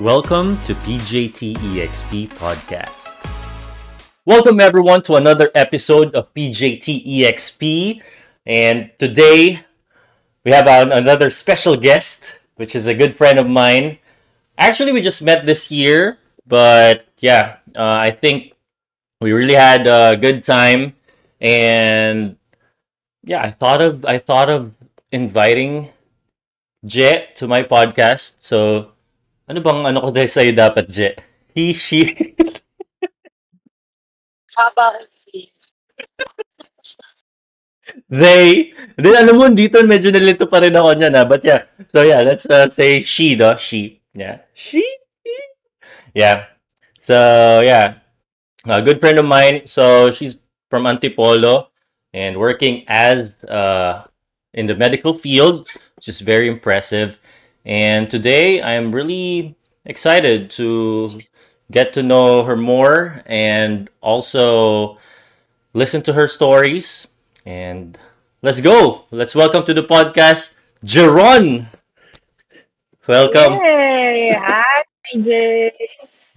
Welcome to PJT EXP Podcast. Welcome everyone to another episode of PJT EXP. And today we have an, another special guest, which is a good friend of mine. Actually, we just met this year, but yeah, uh, I think we really had a good time. And yeah, I thought of I thought of inviting Je to my podcast. So, ano bang ano ko dahil sa'yo dapat, Je? He, she. Haba they. Then, alam mo, dito medyo nalito pa rin ako niyan, ha? But yeah. So, yeah, let's uh, say she, no? She. Yeah. She. Yeah. So, yeah. A good friend of mine. So, she's from Antipolo and working as uh, in the medical field, which is very impressive. And today I'm really excited to get to know her more and also listen to her stories. And let's go. Let's welcome to the podcast, Jeron. Welcome. Yay! Hi, CJ.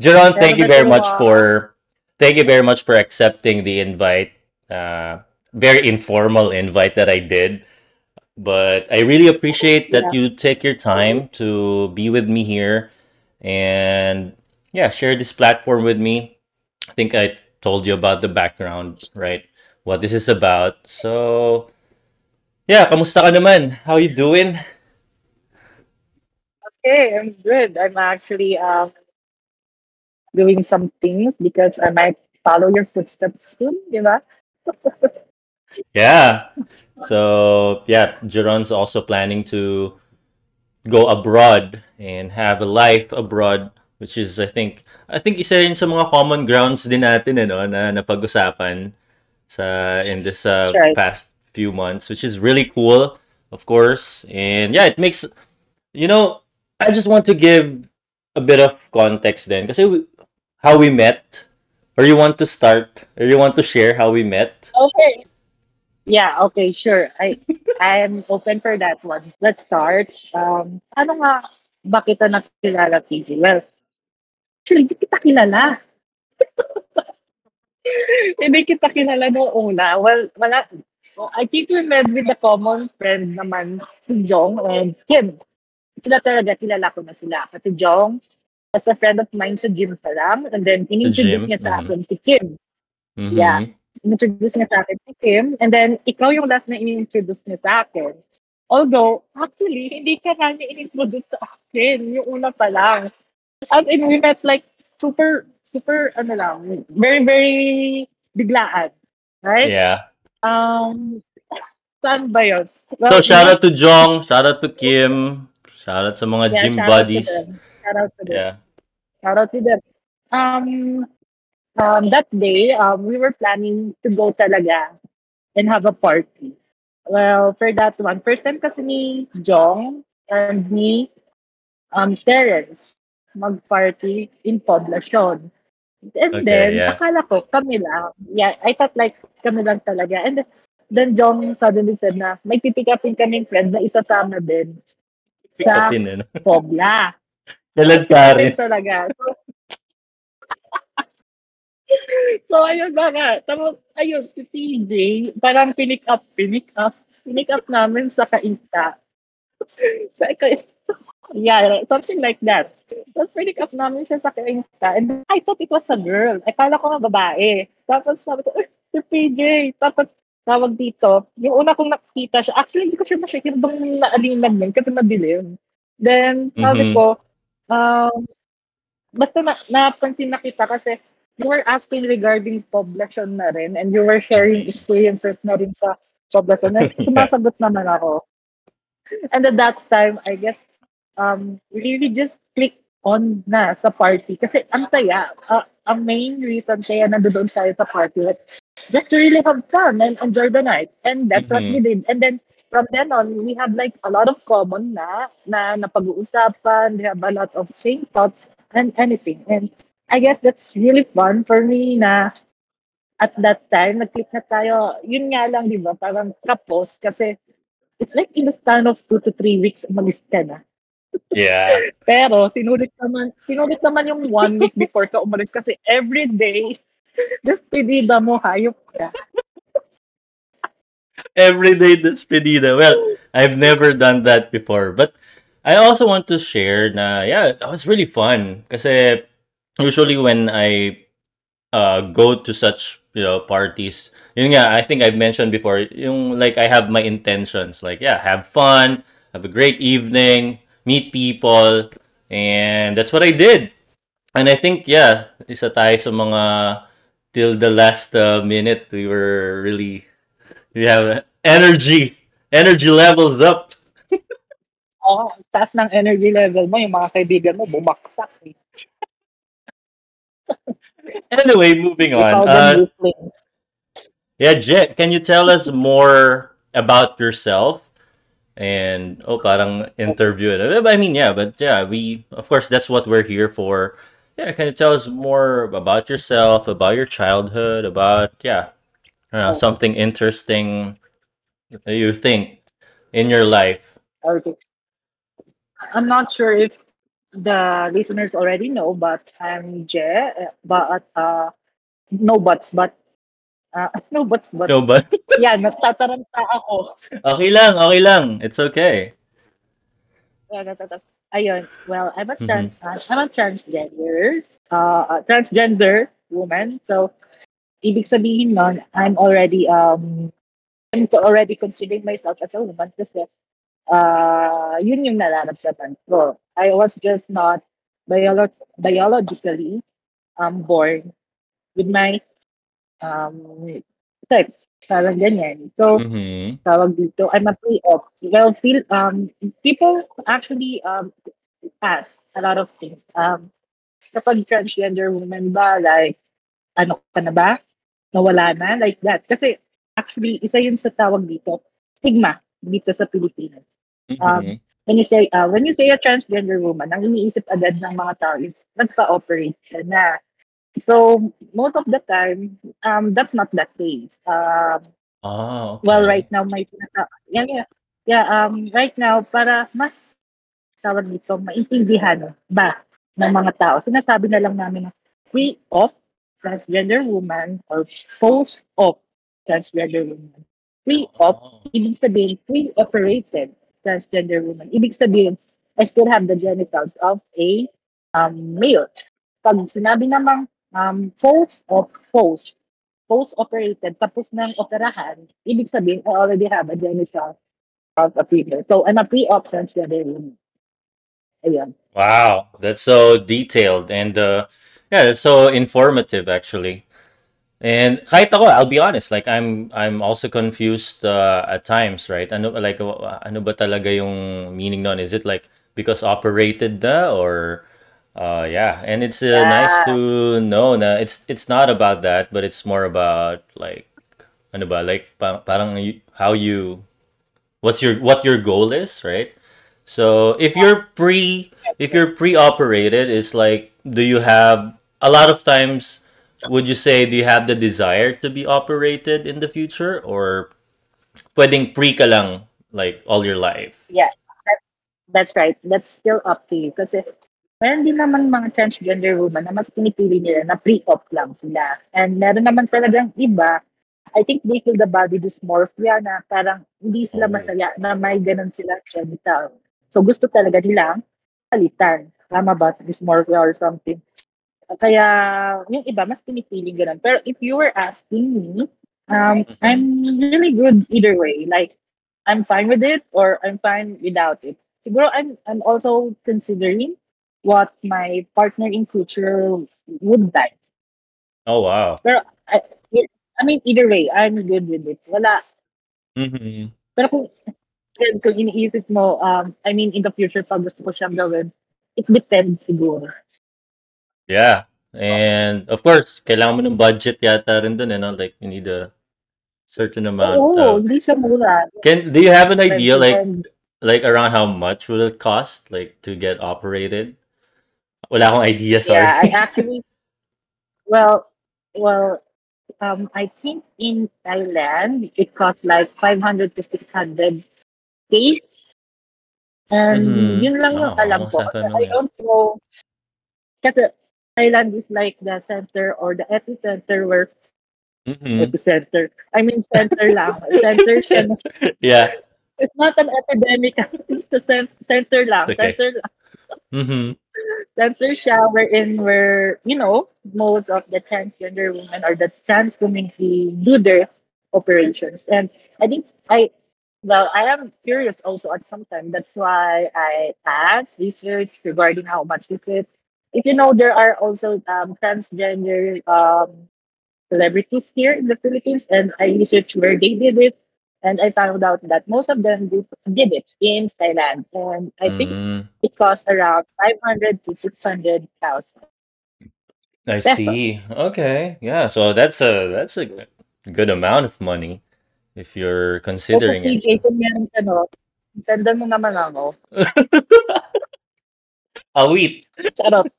Jeron, thank you very much for thank you very much for accepting the invite. Uh, very informal invite that I did. But I really appreciate that Yeah. you take your time to be with me here and yeah, share this platform with me. I think I told you about the background, right? What this is about. So, yeah, kamusta ka naman? How you doing? Okay, I'm good. I'm actually um doing some things because I might follow your footsteps soon, di ba? Yeah. So, yeah, Jeron's also planning to go abroad and have a life abroad, which is, I think, I think isa rin sa mga common grounds din natin, ano, na napag-usapan sa, in this uh, right. past few months, which is really cool, of course. And yeah, it makes, you know, I just want to give a bit of context then, because how we met, or you want to start, or you want to share how we met? Okay. Yeah, okay, sure. I I am open for that one. Let's start. Um, ano nga ba kita nakilala, PJ? Well, actually, hindi kita kilala. Hindi kita kilala noong una. Well, wala. I think we met with a common friend naman, si Jong and Kim. Sila talaga, kilala ko na sila. Kasi Jong was a friend of mine sa gym pa lang. And then, in-introduce niya sa Mhm. akin si Kim. Mhm. Yeah. In-introduce niya sa akin si Kim. And then, ikaw yung last na in-introduce niya sa akin. Although, actually, hindi ka na niya in-introduce sa akin. Yung una pa lang. As in, we met like super, super, ano lang, very, very biglaan. Right? Yeah. Um, saan ba yun? So, shout out to Jong, shout out to Kim, shout out sa mga yeah, gym shout out to buddies. them. Shout out to them. Yeah. Shout out to them. Um, um, that day, um, we were planning to go talaga and have a party. Well, for that one, first time kasi ni Jong and me, um, Terence, mag-party in Poblacion. And Okay, then, yeah. akala ko, kami lang. Yeah, I thought like, kami lang talaga. And then, then Jong suddenly said na, may pipick upin kaming friend na isasama din sa up ano? Pobla. Kailan ka rin? Talaga. So, so ayun ba nga. Tapos, ayun, si TJ, parang pinick up, pinick up, pinick up namin sa kainta. sa kainta. Yeah, something like that. Tapos pinick up namin siya sa kainta. And I thought it was a girl. Akala ko nga babae. Tapos sabi ko, "Uy, si PJ. Tapos tawag dito, yung una kong nakita siya, actually hindi ko siya masyadong bang naalingan yun kasi madilim. Then, sabi Mhm. ko, um, basta na, napansin na kita kasi you were asking regarding poblacion na rin and you were sharing experiences na rin sa poblacion. And sumasagot naman ako. And at that time, I guess, um, really just click on na sa party. Kasi ang saya. Uh, ang main reason kaya nandoon tayo sa party was just to really have fun and enjoy the night. And that's what Mhm. we did. And then from then on, we had like a lot of common na na napag-uusapan. We have a lot of same thoughts and anything. And I guess that's really fun for me na at that time, nag-click na tayo. Yun nga lang, di ba? Parang kapos kasi it's like in the span of two to three weeks, umalis ka na. Yeah. Pero sinulit naman sinulit naman yung one week before ka umalis kasi every day despedida mo, hayop ka. Everyday despedida. Well, I've never done that before. But I also want to share na, yeah, that was really fun. Kasi usually when I uh, go to such, you know, parties, yun nga, I think I've mentioned before, yung like I have my intentions. Like, yeah, have fun, have a great evening, meet people, and that's what I did. And I think, yeah, isa tayo sa mga till the last uh, minute, we were really we have energy. Energy levels up. oh, taas ng energy level mo, yung mga kaibigan mo, bumaksak. Eh. Anyway, moving on. Uh, yeah, Jet, can you tell us more about yourself? And oh, parang interview. I mean, yeah, but yeah, we of course that's what we're here for. Yeah, can you tell us more about yourself, about your childhood, about yeah, uh, Okay. something interesting that you think in your life? okay. I'm not sure if the listeners already know, but I'm Je, uh, but uh, no buts, but uh, no buts, but No, but yeah, natataranta ako. okay lang, okay lang. It's okay. Yeah, Ayun, well, I'm a trans, uh, I'm a transgender, uh, a transgender woman. So, ibig sabihin nun, I'm already, um, I'm already considering myself as a woman kasi uh, yun yung nararamdaman ko. I was just not biolo- biologically um, born with my um, sex. Parang ganyan. So, Mhm. tawag dito, I'm a pre-op. Well, feel, um, people actually um, ask a lot of things. Um, kapag transgender woman ba, like, ano ka na ba? Nawala na? Like that. Kasi, actually, isa yun sa tawag dito, stigma dito sa Pilipinas. Um, Mhm. when you say uh, when you say a transgender woman, ang iniisip agad ng mga tao is nagpa-operate ka na. So most of the time, um, that's not the case. Um, Oh, well, okay. right now may pinaka yeah, yeah, yeah, um, right now para mas tawag dito maintindihan ba ng mga tao. Sinasabi na lang namin na pre-op transgender woman or post-op transgender woman. Pre-op Oh. ibig sabihin pre-operated transgender woman. Ibig sabihin, I still have the genitals of a um, male. Pag sinabi namang um, post of post, post-operated, tapos ng operahan, ibig sabihin, I already have a genital of a female. So, I'm a pre-op transgender woman. Ayan. Wow, that's so detailed and uh yeah, that's so informative actually. And kahit ako, I'll be honest, like I'm I'm also confused uh, at times, right? Ano like uh, ano ba talaga yung meaning nun? Is it like because operated na or uh yeah, and it's uh, nice to know na it's it's not about that, but it's more about like ano ba, like pa parang how you what's your what your goal is, right? So if you're pre if you're pre-operated, it's like do you have a lot of times would you say do you have the desire to be operated in the future or pwedeng pre ka lang like all your life? Yeah. That's, that's right. That's still up to you. Kasi meron din naman mga transgender woman na mas pinipili nila na pre-op lang sila. And meron naman talagang iba, I think they feel the body dysmorphia na parang hindi sila Oh. masaya na may ganun sila genital. So gusto talaga nilang palitan. Tama ba? Dysmorphia or something. Kaya yung iba, mas pinipili ganun. Pero if you were asking me, um, Mhm. I'm really good either way. Like, I'm fine with it or I'm fine without it. Siguro I'm I'm also considering what my partner in future would like. Oh wow. Pero I, I mean either way, I'm good with it. Wala. Mhm. Pero kung kung kung iniisip mo, um, I mean in the future pag gusto ko siyang gawin, it depends siguro. Yeah. And of course, kailangan mo ng budget yata rin dun, eh, no? Like you need a certain amount Oo, of hindi siya mura. Can do you have an idea Expensive like like around how much will it cost like to get operated? Wala akong idea, yeah, I sorry. actually well well um I think in Thailand it costs like 500 to 600 k And Mhm. yun lang yung Oo, alam ko. Kasi tatanong I don't know, kasi Thailand is like the center or the epicenter where Mhm. epicenter. I mean center lang. Center siya. yeah. It's not an epidemic. It's the cen- center lang. It's okay. Center lang. Mhm. Center siya wherein where, you know, most of the transgender women or the trans community do their operations. And I think I well, I am curious also at some time. That's why I asked research regarding how much is it. If you know, there are also um, transgender um, celebrities here in the Philippines, and I researched where they did it, and I found out that most of them did, did it in Thailand, and I think Mm, it costs around five hundred to six hundred thousand I pesos. see. Okay. Yeah. So that's a that's a good amount of money if you're considering it. PJ, kung meron sendan mo naman ako. Awit. Charot.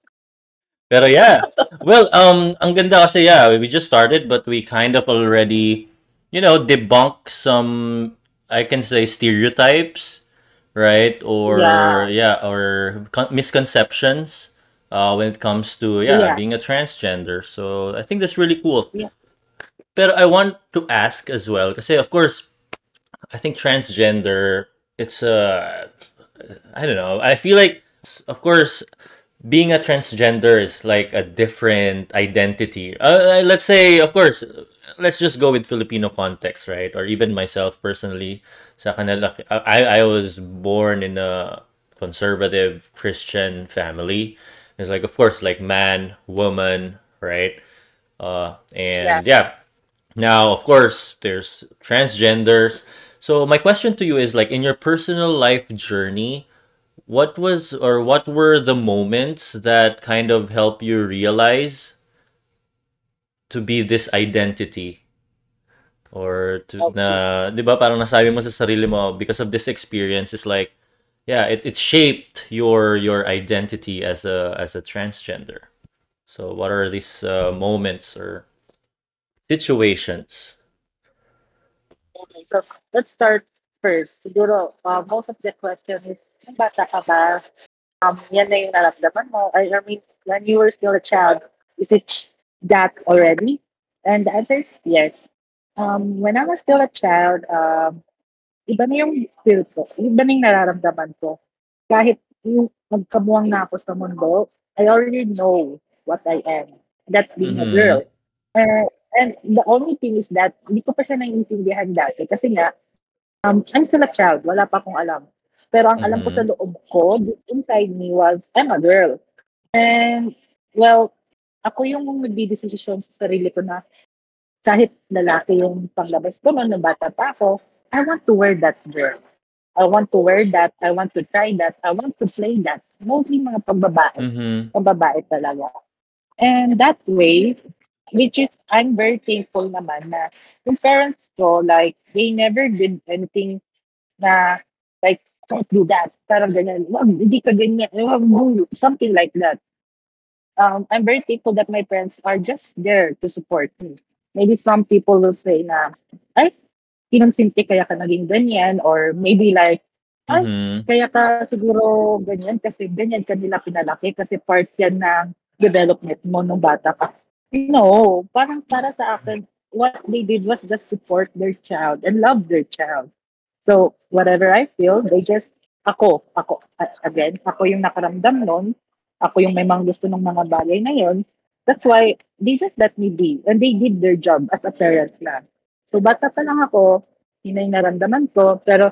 Pero yeah. Well, um, ang ganda kasi yeah, we just started, but we kind of already, you know, debunk some, I can say, stereotypes, right? Or Yeah. yeah, or con- misconceptions, uh, when it comes to yeah, Yeah. being a transgender. So I think that's really cool. Yeah. Pero I want to ask as well, kasi of course, I think transgender, it's a, I don't know. I feel like, of course, being a transgender is like a different identity. Uh, let's say, of course, let's just go with Filipino context, right? Or even myself personally, sa kanila, I, I was born in a conservative Christian family. It's like, of course, like man, woman, right? Uh, Yeah. and yeah, now, of course, there's transgenders. So my question to you is like in your personal life journey, what was or what were the moments that kind of help you realize to be this identity or to Okay. na 'di ba parang nasabi mo sa sarili mo because of this experience is like yeah, it it shaped your your identity as a as a transgender. So what are these uh, moments or situations? Okay, so let's start first. Siguro, uh, most of the question is, bata ka ba, um, yan na yung naramdaman mo? I, I mean, when you were still a child, is it that already? And the answer is yes. Um, when I was still a child, um, iba na yung feel ko, iba na yung nararamdaman ko. Kahit yung magkamuwang na ako sa mundo, I already know what I am. That's being a Mhm. girl. Uh, and the only thing is that, hindi ko pa siya naiintindihan dati. Kasi nga, um, I'm still a child. Wala pa akong alam. Pero ang alam ko sa Mhm. loob ko, inside me was, I'm a girl. And, well, ako yung nagdidesisyon sa sarili ko na kahit lalaki yung panglabas ko noon, nung bata pa ako, I want to wear that dress. I want to wear that. I want to try that. I want to play that. Mostly mga pambabae. Mhm. Pambabae talaga. And that way, which is, I'm very thankful naman na yung parents ko, like, they never did anything na, like, don't do that. Parang ganyan. Wag, hindi ka ganyan. Wag. Something like that. Um, I'm very thankful that my parents are just there to support me. Maybe some people will say na, ay, kinonsinti kaya ka naging ganyan. Or maybe like, ay, Mhm. kaya ka siguro ganyan kasi ganyan ka nila pinalaki kasi part yan ng development mo nung bata ka. No, parang para sa akin, what they did was just support their child and love their child. So, whatever I feel, they just, ako, ako, again, ako yung nakaramdam nun, ako yung may mga gusto ng mga bagay na yun, that's why they just let me be. And they did their job as a parent lang. So, bata pa lang ako, yun na yung naramdaman ko, pero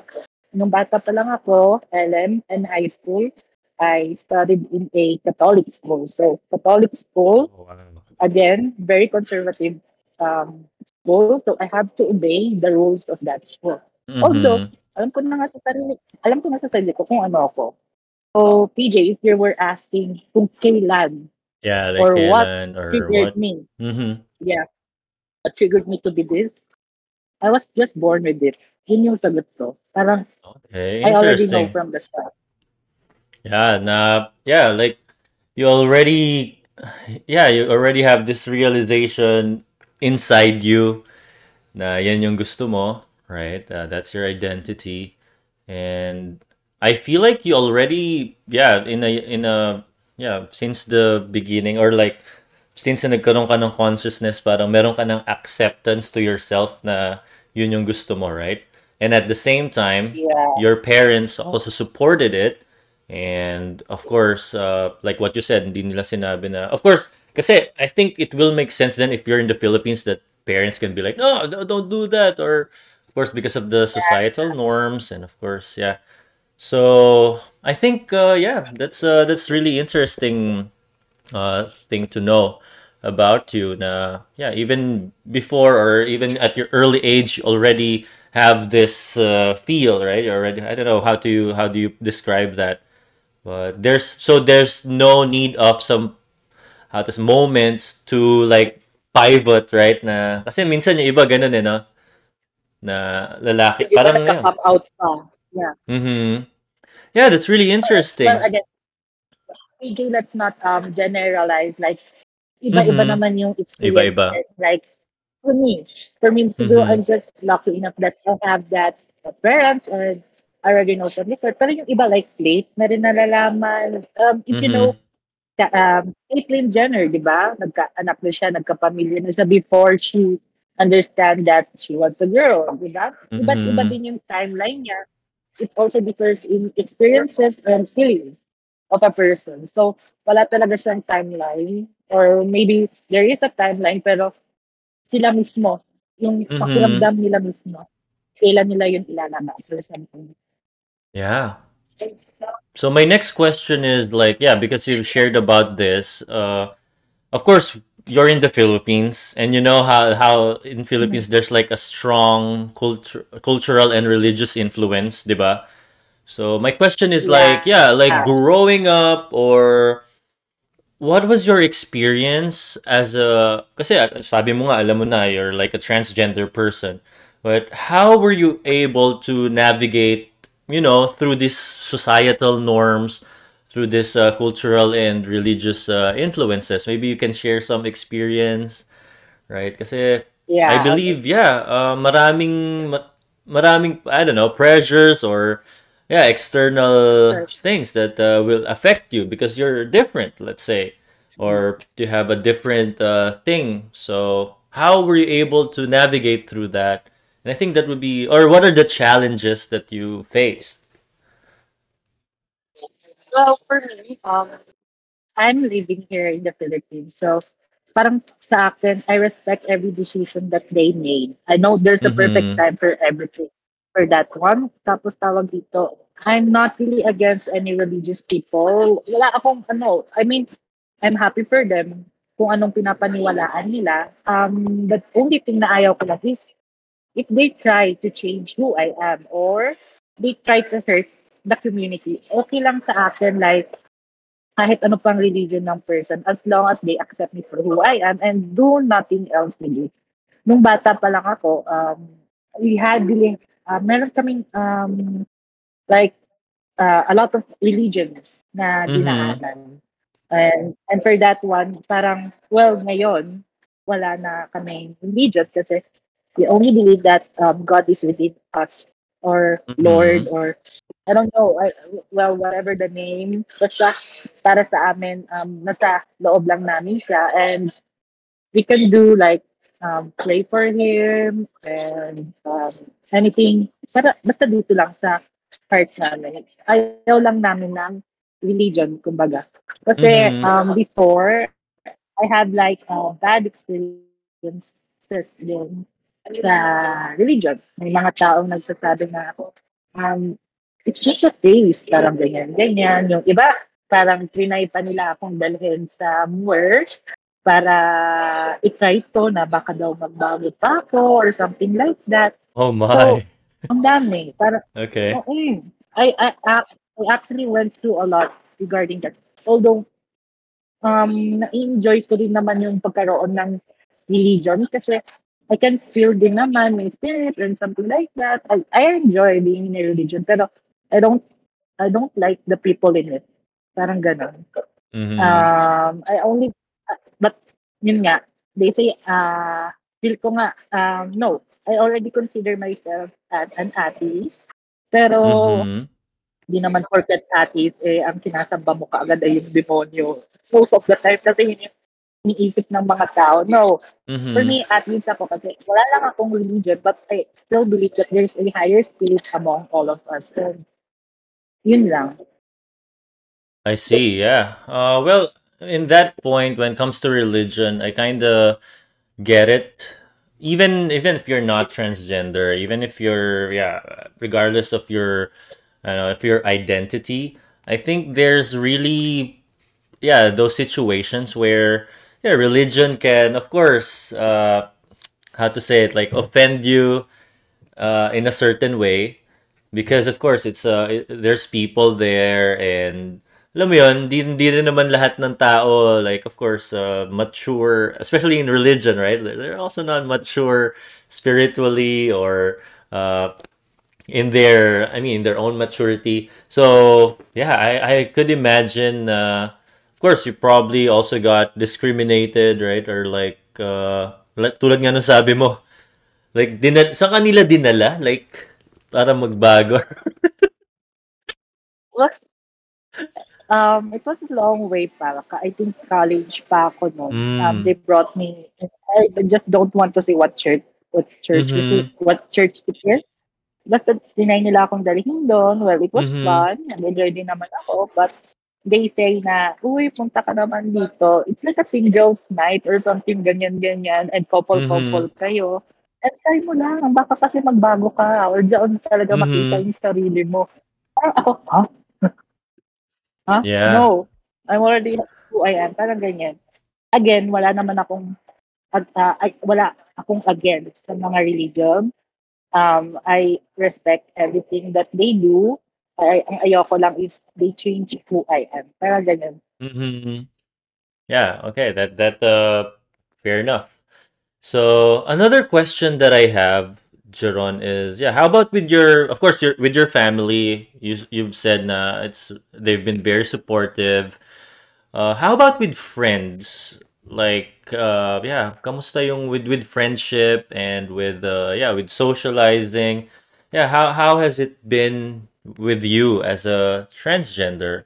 nung bata pa lang ako, LM and high school, I studied in a Catholic school. So, Catholic school, Oh, wow. Again, very conservative um, school. So, I have to obey the rules of that school. Although, Mhm. alam ko na nga sa sarili, alam ko na sa sarili ko kung ano ako. So, PJ, if you were asking kung kailan Yeah, like or what or triggered what. me, Mhm. yeah, what triggered me to be this, I was just born with it. Yun yung sagot ko. Parang, Okay, I already know from the start. Yeah, na yeah, like you already yeah, you already have this realization inside you na yan yung gusto mo, right? Uh, that's your identity. And I feel like you already, yeah, in a, in a, yeah, since the beginning or like, since na nagkaroon ka ng consciousness, parang meron ka ng acceptance to yourself na yun yung gusto mo, right? And at the same time, Yeah. your parents also supported it. And of course, uh, like what you said, hindi nila sinabi na, of course, kasi I think it will make sense then if you're in the Philippines that parents can be like, no, no, don't do that. Or, of course, because of the societal norms. And of course, yeah. So I think, uh, yeah, that's uh, that's really interesting uh, thing to know about you. Na yeah, even before or even at your early age, you already have this uh, feel, right? Already, I don't know how to how do you describe that, but there's so there's no need of some how to moments to like pivot, right? Na kasi minsan yung iba ganun eh, no? Na lalaki, Yung parang yeah. nagka-pop out pa. Yeah. Mm-hmm. Yeah, that's really Well, interesting. again, AJ, let's not um generalize. Like, iba-iba Mm-hmm. naman yung Iba-iba. experience. Like, for me, for me, siguro Mm-hmm. I'm just lucky enough that I have that parents I already know from before. Pero yung iba, like, late na rin nalalaman. Um, if you know, Mm-hmm. ka, um, Caitlyn Jenner, di ba? Nagka-anak na siya, nagka-pamilya na siya before she understand that she was a girl, di ba? Iba't iba Mm-hmm. din yung timeline niya. It also differs in experiences and feelings of a person. So, wala talaga siyang timeline or maybe there is a timeline pero sila mismo, yung Mm-hmm. pakiramdam nila mismo, kailan nila yun ilalabas or something. Yeah. So my next question is like, yeah, because you shared about this, uh, of course you're in the Philippines and you know how how in Philippines there's like a strong culture cultural and religious influence, diba? So my question is like, yeah, like growing up or what was your experience as a kasi sabi mo nga alam mo na you're like a transgender person. But how were you able to navigate, you know, through these societal norms, through this uh, cultural and religious uh, influences? Maybe you can share some experience, right? Kasi Yeah. I believe, yeah, uh, maraming ma- maraming I don't know pressures or yeah external things that uh, will affect you because you're different, let's say, or you have a different uh, thing. So how were you able to navigate through that? And I think that would be, or what are the challenges that you faced? Well, for me, um, I'm living here in the Philippines. So, parang sa akin, I respect every decision that they made. I know there's a perfect Mhm. time for everything. For that one, tapos tawag dito, I'm not really against any religious people. Wala akong ano, I mean, I'm happy for them kung anong pinapaniwalaan nila. Um, the only thing na ayaw ko lang is if they try to change who I am or they try to hurt the community, okay lang sa akin like kahit ano pang religion ng person as long as they accept me for who I am and do nothing else with it. Nung bata pa lang ako, um, we had uh, meron kaming um, like uh, a lot of religions na Mhm. dinaanan. And, and for that one, parang, well, ngayon, wala na kaming religion kasi we only believe that um, God is within us or Lord or I don't know, I, well, whatever the name, basta para sa amin, um, nasa loob lang namin siya and we can do like um, pray for him and um, anything, para, basta dito lang sa heart namin. Ayaw lang namin ng religion, kumbaga. Kasi Mhm. um, before, I had like uh, bad experiences din sa religion. May mga taong nagsasabi na ako, um, it's just a taste, parang ganyan, ganyan. Yung iba, parang trinay pa nila akong dalhin sa work para itry to na baka daw magbago pa ako or something like that. Oh So, my. ang dami. Para, Okay. Oo. I, I, ac- I actually went through a lot regarding that. Although, um, na-enjoy ko rin naman yung pagkaroon ng religion kasi I can feel din naman may spirit and something like that. I, I enjoy being in a religion pero I don't I don't like the people in it. Parang ganon. Mhm. Um, I only, but yun nga, they say, uh, feel ko nga, um, no, I already consider myself as an atheist. Pero Mhm. Hindi naman porket atheist, eh, ang sinasamba mo kaagad ay yung demonyo. Most of the time kasi yun yung iniisip ng mga tao. No. Mhm. For me, atheist ako kasi wala lang akong religion but I still believe that there's a higher spirit among all of us. And yun lang. I see. Yeah. Uh, well, in that point, when it comes to religion, I kind of get it. Even even if you're not transgender, even if you're yeah, regardless of your, I know, if your identity, I think there's really yeah those situations where yeah religion can of course uh how to say it like offend you uh in a certain way because of course it's uh there's people there and alam mo yun, di, di rin naman lahat ng tao, like, of course, uh, mature, especially in religion, right? They're also not mature spiritually or uh, in their, I mean, in their own maturity. So, yeah, I, I could imagine, uh, course, you probably also got discriminated, right? Or like, uh, tulad nga nung sabi mo, like, dinal sa kanila dinala? Like, para magbago. Well, um, it was a long way pa. I think college pa ako noon. Um, Mm. they brought me, I just don't want to say what church, what church, kasi Mhm. what church it is. Basta tinay nila akong dalhin doon. Well, it was Mhm. fun. Nag-enjoy din naman ako. But they say na, uy, punta ka naman dito. It's like a singles night or something, ganyan-ganyan. And couple-couple Mhm. kayo. And try mo lang. Baka kasi magbago ka. Or doon talaga makita Mhm. yung sarili mo. Parang ako, ha? Ha? Yeah. No. I'm already who I am. Parang ganyan. Again, wala naman akong, ah, ay, wala akong against sa mga religion. Um, I respect everything that they do. Ay, ang ayoko lang is they change who I am. Parang ganyan. Mhm. Yeah, okay, that that uh fair enough. So another question that I have, Jeron, is yeah, how about with your of course your with your family? You you've said na it's they've been very supportive. Uh how about with friends? Like uh yeah, kamusta yung with with friendship and with uh yeah, with socializing? Yeah, how how has it been with you as a transgender?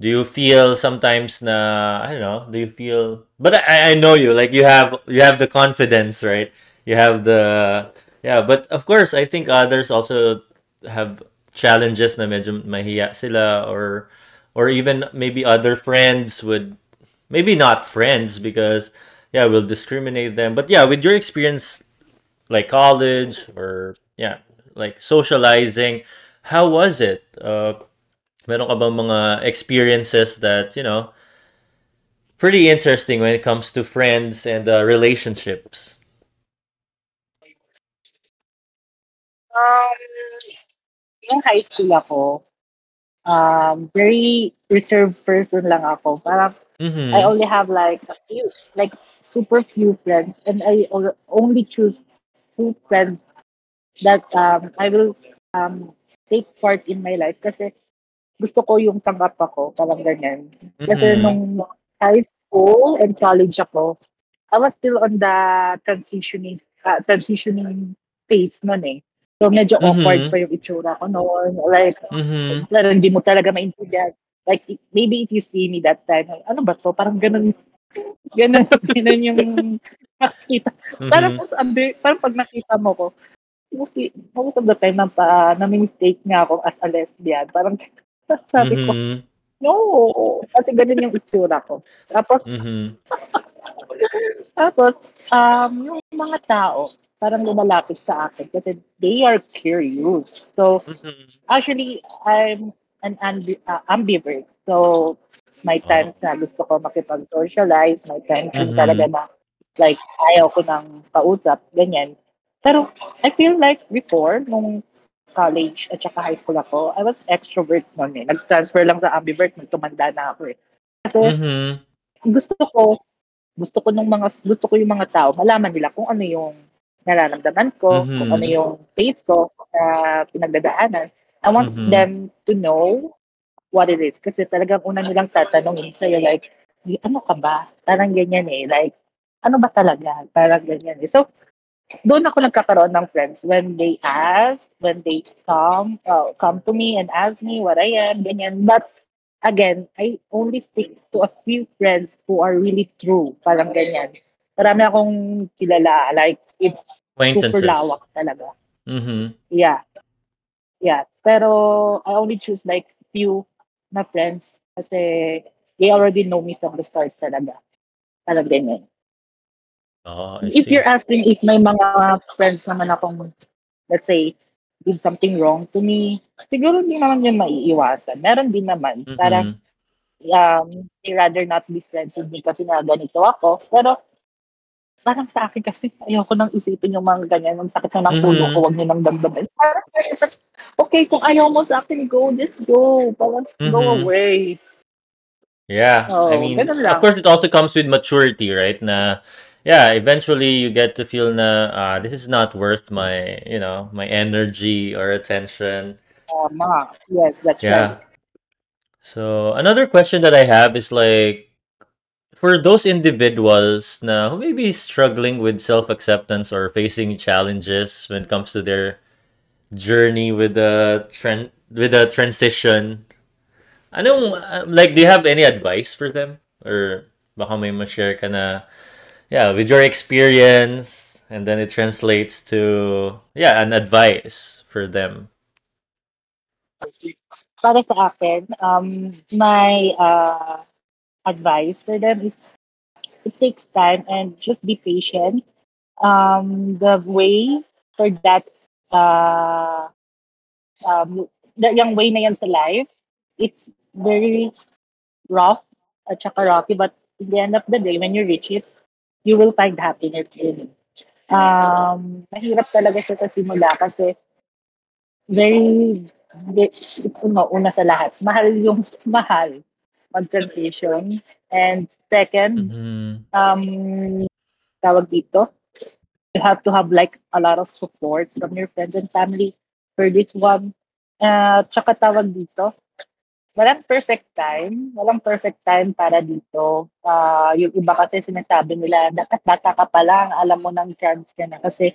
Do you feel sometimes na I don't know, do you feel but I I know you like you have you have the confidence, right? You have the yeah, but of course I think others also have challenges na medyo mahiya sila or or even maybe other friends would maybe not friends because yeah, we'll discriminate them. But yeah, with your experience like college or yeah, like socializing, how was it? Uh Meron ka bang mga experiences that, you know, pretty interesting when it comes to friends and uh, relationships? Um, yung high school ako, um, very reserved person lang ako. Parang I Mm-hmm. only have like a few, like super few friends, and I only choose two friends that um I will um take part in my life kasi gusto ko yung tanggap ako, parang ganyan. Kasi Mm-hmm. nung high school and college ako, I was still on the transitioning uh, transitioning phase noon eh. So medyo awkward Mm-hmm. pa yung itsura ko noon. Like, Mm-hmm. parang hindi mo talaga maintindihan. Like, maybe if you see me that time, ano ba to? Parang ganun, ganun, ganun yung nakita. Parang, Mm-hmm. sabi, parang pag nakita mo ko, most, most of the time na, pa, na may mistake nga ako as a lesbian. Parang, sabi ko, Mm-hmm. no, kasi ganun yung itsura ko. Tapos, Mm-hmm. tapos, um, yung mga tao, parang lumalapit sa akin kasi they are curious. So, Mm-hmm. Actually, I'm an ambi- uh, ambivert. So, may times na gusto ko makipag-socialize, may times Mhm. talaga na like ayaw ko ng kausap, ganyan. Pero I feel like before, nung college at saka high school ako, I was extrovert noon eh. Nag-transfer lang sa ambivert, nagtumanda na ako eh. Kasi Mm-hmm. gusto ko, gusto ko nung mga, gusto ko yung mga tao, malaman nila kung ano yung nararamdaman ko, Mhm. kung ano yung phase ko na pinagdadaanan. I want Mhm. them to know what it is. Kasi talagang una nilang tatanungin sa'yo, like, "Y- ano ka ba? Parang ganyan eh. Like, ano ba talaga? Parang ganyan eh. So, doon ako nagkakaroon ng friends when they ask, when they come, uh, come to me and ask me what I am, ganyan. But again, I only stick to a few friends who are really true, parang ganyan. Marami akong kilala, like, it's super lawak talaga. Mm-hmm. Yeah, yeah. Pero I only choose like few na friends kasi they already know me from the start talaga. Talaga ganyan. Oh, I If you're asking if may mga friends naman akong, let's say, did something wrong to me, siguro hindi naman yun maiiwasan. Meron din naman. Parang, Mm-hmm. um, they rather not be friends with me kasi na ganito ako. Pero, parang sa akin kasi, ayoko nang isipin yung mga ganyan. Ang sakit na ng ulo Mhm. ko, huwag niyo nang damdamin. Parang, okay, kung ayaw mo sa akin, go, just go. Parang, go Mhm. away. Yeah, I Oh, mean, of course, it also comes with maturity, right? Na, yeah, eventually you get to feel na, ah, this is not worth my, you know, my energy or attention. Tama. Yes, that's Yeah. right. So another question that I have is like, for those individuals na who may be struggling with self-acceptance or facing challenges when it comes to their journey with the trend with the transition, anong uh, like do you have any advice for them or baka may ma-share ka na yeah with your experience and then it translates to yeah an advice for them. Para sa um, my uh, advice for them is it takes time and just be patient. Um, the way for that, uh, um, the, yung way na yan sa life, it's very rough at saka rocky, but at the end of the day, when you reach it, you will find happiness in it. Um, mahirap talaga siya sa simula kasi very, ano, una sa lahat, mahal yung mahal mag-transition. And second, Mhm. um, tawag dito, you have to have like a lot of support from your friends and family for this one. Uh, tsaka tawag dito, walang perfect time. Walang perfect time para dito. Uh, yung iba kasi sinasabi nila, dapat bata ka pa lang, alam mo ng chance ka na. Kasi,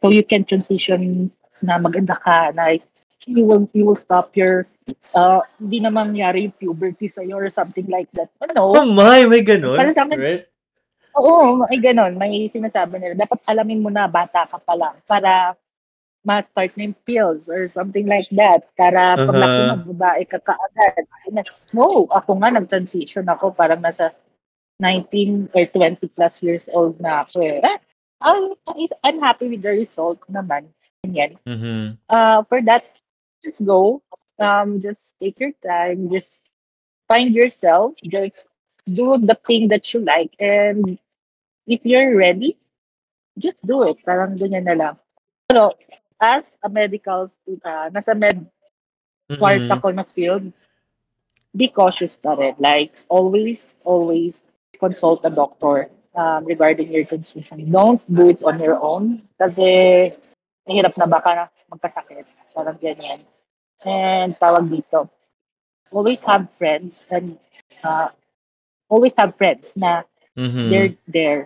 so you can transition na maganda ka, na you will, you will stop your, uh, hindi na mangyari yung puberty sa'yo or something like that. Ano? Oh my, may ganun, Para sa akin, right? Oo, may ganon. May sinasabi nila. Dapat alamin mo na bata ka pa lang para ma-start na yung pills or something like that. Para Uh-huh. mo, babae ka kaagad. No, ako nga nag-transition ako. Parang nasa 19 or 20 plus years old na ako eh. I'm, I'm happy with the result naman. Ganyan. Mhm. Uh, for that, just go. Um, just take your time. Just find yourself. Just do the thing that you like. And if you're ready, just do it. Parang ganyan na lang. Pero, as a medical student, uh, nasa med part Mhm. ako na field, be cautious pa rin. Like, always, always consult a doctor um, regarding your transition. Don't do it on your own kasi mahirap na baka magkasakit. Parang ganyan. And tawag dito, always have friends and uh, always have friends na Mhm. they're there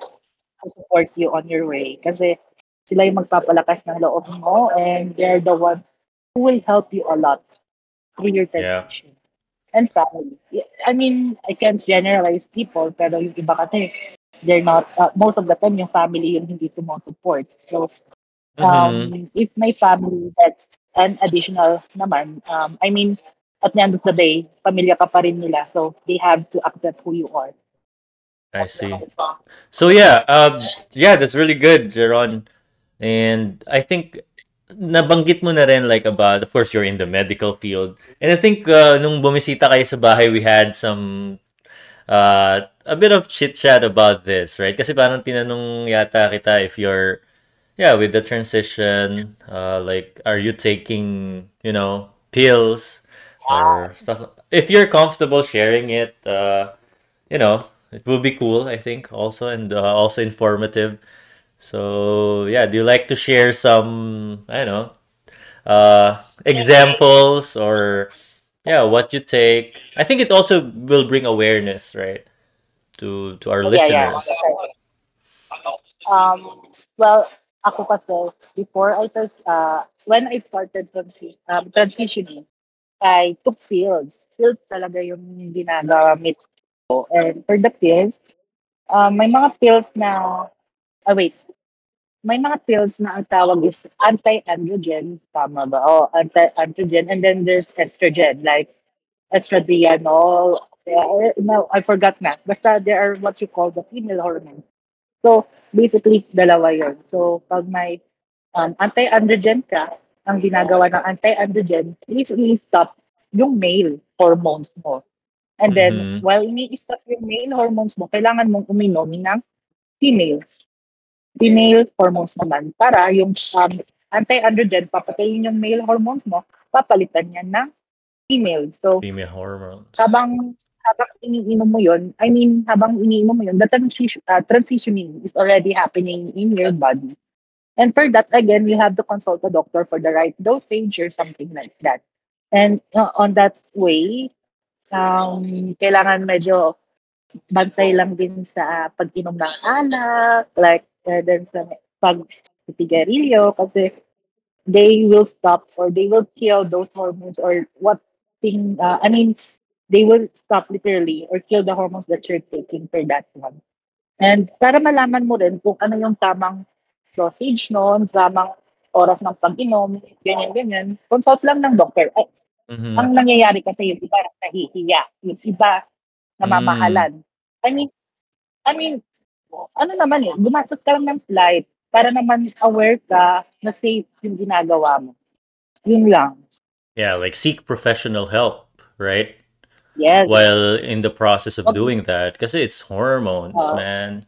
to support you on your way. Kasi sila yung magpapalakas ng loob mo and they're the ones who will help you a lot through your Yeah. transition. And family. Yeah, I mean, I can't generalize people, pero yung iba kasi, they're not, uh, most of the time, yung family yung hindi sumusupport. So, um, if my family, that's an additional naman. Um, I mean, at the end of the day, pamilya ka pa rin nila. So, they have to accept who you are. I see. So yeah, um, yeah, that's really good, Jeron. And I think nabanggit mo na rin like about, of course, you're in the medical field. And I think uh, nung bumisita kayo sa bahay, we had some uh, a bit of chit chat about this, right? Kasi parang tinanong yata kita if you're yeah with the transition, uh, like are you taking you know pills or stuff? If you're comfortable sharing it, uh, you know, it will be cool, I think, also, and uh, also informative. So, yeah, do you like to share some, I don't know, uh, examples or, yeah, what you take? I think it also will bring awareness, right, to to our Yeah, yeah. listeners. Um, well, ako kasi, before I was, uh, when I started transi- um, transitioning, I took pills. Pills talaga yung ginagamit ko. And for the pills, um, may mga pills na, ah wait, may mga pills na ang tawag is anti-androgen, tama ba? Oh, anti-androgen. And then there's estrogen, like estradiol. Yeah, no, I forgot na. Basta there are what you call the female hormones. So, basically, dalawa yon. So, pag may um, anti-androgen ka, ang ginagawa ng anti-androgen, please stop yung male hormones mo. And then, Mhm. while ini-stop yung male hormones mo, kailangan mong uminom ng female. Female hormones naman para yung um, anti-androgen, papatayin yung male hormones mo, papalitan yan ng female. So, Female hormones. habang habang iniinom mo yon, I mean, habang iniinom mo yon, the transition, uh, transitioning is already happening in your body. And for that, again, you have to consult a doctor for the right dosage or something like that. And uh, on that way, um, kailangan medyo bantay lang din sa pag-inom ng alak, like, uh, then sa pag sigarilyo, kasi they will stop or they will kill those hormones or what thing, uh, I mean, they will stop literally or kill the hormones that you're taking for that one. And para malaman mo rin kung ano yung tamang dosage noon, tamang oras ng pag-inom, ganyan-ganyan, consult lang ng doctor. Ay, Mhm. ang nangyayari kasi yung iba nahihiya, yung iba namamahalan. I mean, I mean, ano naman eh, gumatos ka lang ng slide para naman aware ka na safe yung ginagawa mo. Yun lang. Yeah, like seek professional help, right? Yes, While in the process of Okay. doing that, kasi it's hormones, Oo. man.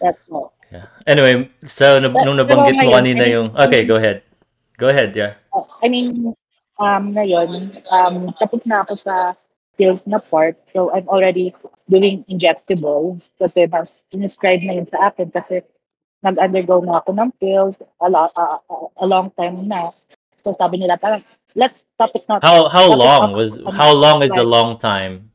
that's all. Yeah. Anyway, so Pero- nung nabanggit mo kanina yung... Okay, go ahead. Go ahead, yeah. Oh, I mean, um, ngayon, um, tapos na ako sa pills na part. So, I'm already doing injectables kasi mas inscribe na yun sa akin kasi nag-undergo na ako ng pills a, lo- a, a- long time na. So, sabi nila parang, let's stop it now. How how Stop long was how long is the long time?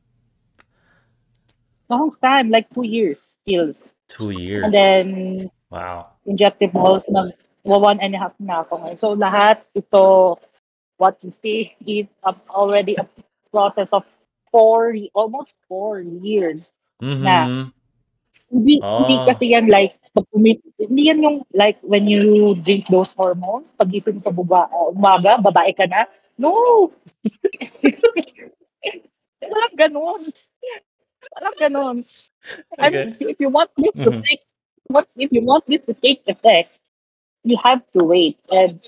Long time, like two years pills. Two years. And then, wow. injectables na one and a half na ako ngayon. So, lahat ito, what you see is a- already a process of four, almost four years. Mm-hmm. Hindi, hindi Oh. kasi yan like, pag hindi yan yung like when you drink those hormones, pag gising sa buba, uh, umaga, babae ka na. No! Walang ganun. Walang ganun. I mean, if you want this to Mhm. take, what if you want this to take effect, you have to wait. And